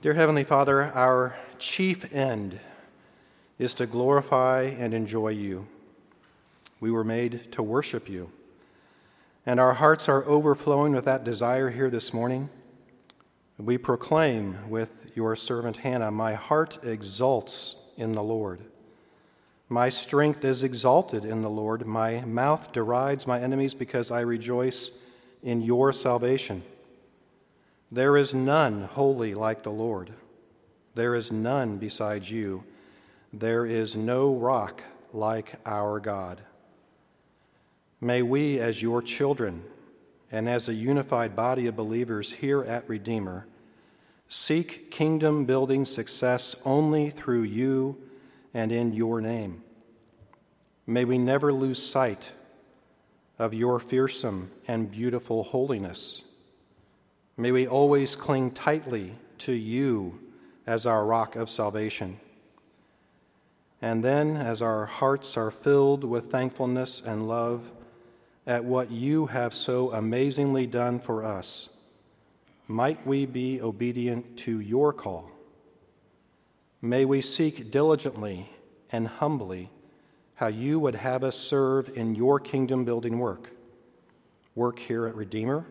Dear Heavenly Father, our chief end is to glorify and enjoy you. We were made to worship you. And our hearts are overflowing with that desire here this morning. We proclaim with your servant Hannah, My heart exults in the Lord. My strength is exalted in the Lord. My mouth derides my enemies because I rejoice in your salvation. There is none holy like the Lord. There is none besides you. There is no rock like our God. May we, as your children, and as a unified body of believers here at Redeemer, seek kingdom building success only through you and in your name. May we never lose sight of your fearsome and beautiful holiness. May we always cling tightly to you as our rock of salvation. And then, as our hearts are filled with thankfulness and love at what you have so amazingly done for us, might we be obedient to your call. May we seek diligently and humbly how you would have us serve in your kingdom building work. Work here at Redeemer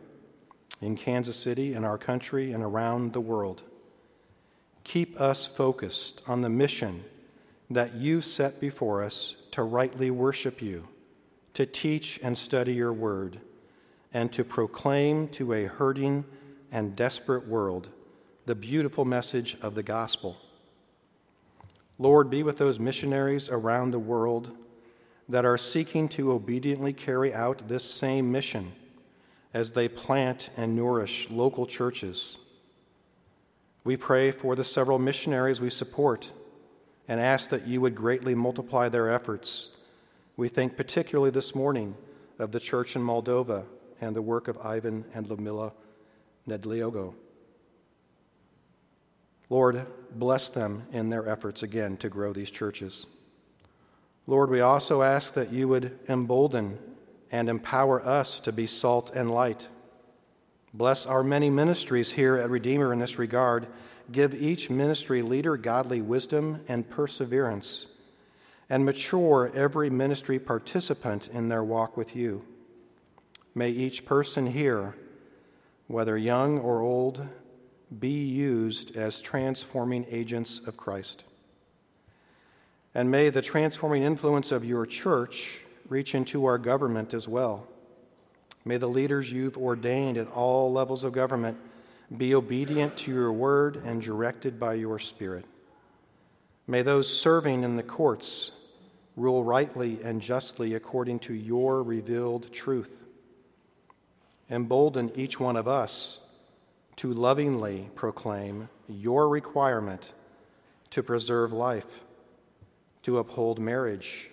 in Kansas City, in our country, and around the world. Keep us focused on the mission that you set before us to rightly worship you, to teach and study your word, and to proclaim to a hurting and desperate world the beautiful message of the gospel. Lord, be with those missionaries around the world that are seeking to obediently carry out this same mission as they plant and nourish local churches. We pray for the several missionaries we support and ask that you would greatly multiply their efforts. We think particularly this morning of the church in Moldova and the work of Ivan and Ludmila Nedliogo. Lord, bless them in their efforts again to grow these churches. Lord, we also ask that you would embolden and empower us to be salt and light. Bless our many ministries here at Redeemer in this regard. Give each ministry leader godly wisdom and perseverance, and mature every ministry participant in their walk with you. May each person here, whether young or old, be used as transforming agents of Christ. And may the transforming influence of your church reach into our government as well. May the leaders you've ordained at all levels of government be obedient to your word and directed by your spirit. May those serving in the courts rule rightly and justly according to your revealed truth. Embolden each one of us to lovingly proclaim your requirement to preserve life, to uphold marriage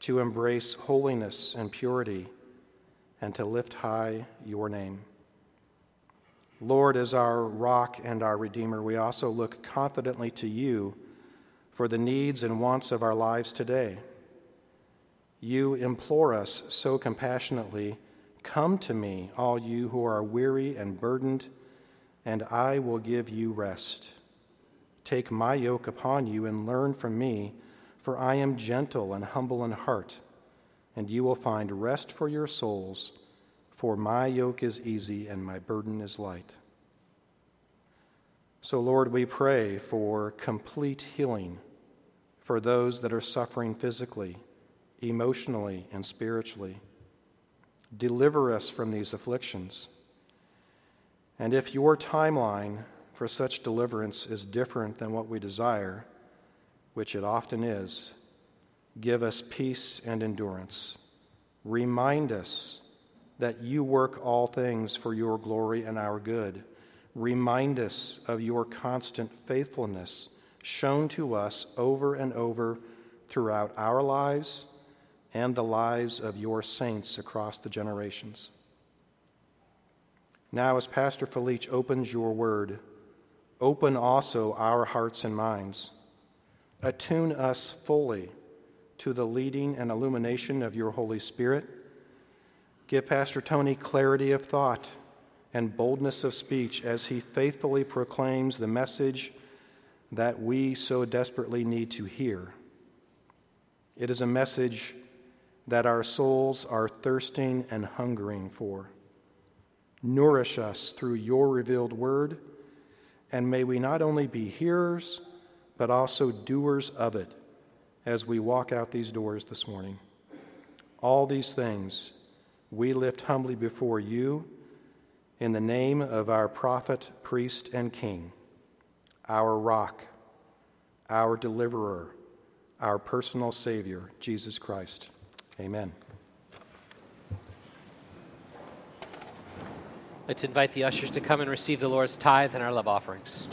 to embrace holiness and purity, and to lift high your name. Lord, as our rock and our Redeemer, we also look confidently to you for the needs and wants of our lives today. You implore us so compassionately Come to me, all you who are weary and burdened, and I will give you rest. Take my yoke upon you and learn from me for I am gentle and humble in heart, and you will find rest for your souls, for my yoke is easy and my burden is light. So, Lord, we pray for complete healing for those that are suffering physically, emotionally, and spiritually. Deliver us from these afflictions. And if your timeline for such deliverance is different than what we desire, which it often is, give us peace and endurance. Remind us that you work all things for your glory and our good. Remind us of your constant faithfulness shown to us over and over throughout our lives and the lives of your saints across the generations. Now, as Pastor Felice opens your word, open also our hearts and minds attune us fully to the leading and illumination of your Holy Spirit. Give Pastor Tony clarity of thought and boldness of speech as he faithfully proclaims the message that we so desperately need to hear. It is a message that our souls are thirsting and hungering for. Nourish us through your revealed word, and may we not only be hearers, but also doers of it as we walk out these doors this morning. All these things we lift humbly before you in the name of our prophet, priest, and king, our rock, our deliverer, our personal Savior, Jesus Christ. Amen. Let's invite the ushers to come and receive the Lord's tithe and our love offerings.